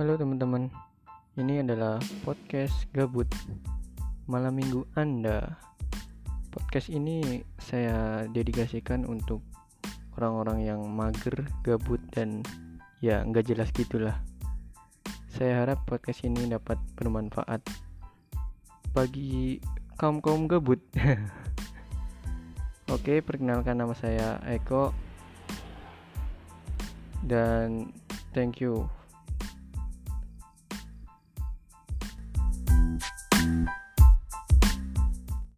Halo teman-teman, ini adalah podcast gabut malam minggu Anda. Podcast ini saya dedikasikan untuk orang-orang yang mager, gabut, dan ya nggak jelas gitulah. Saya harap podcast ini dapat bermanfaat bagi kaum kaum gabut. Oke, perkenalkan nama saya Eko dan thank you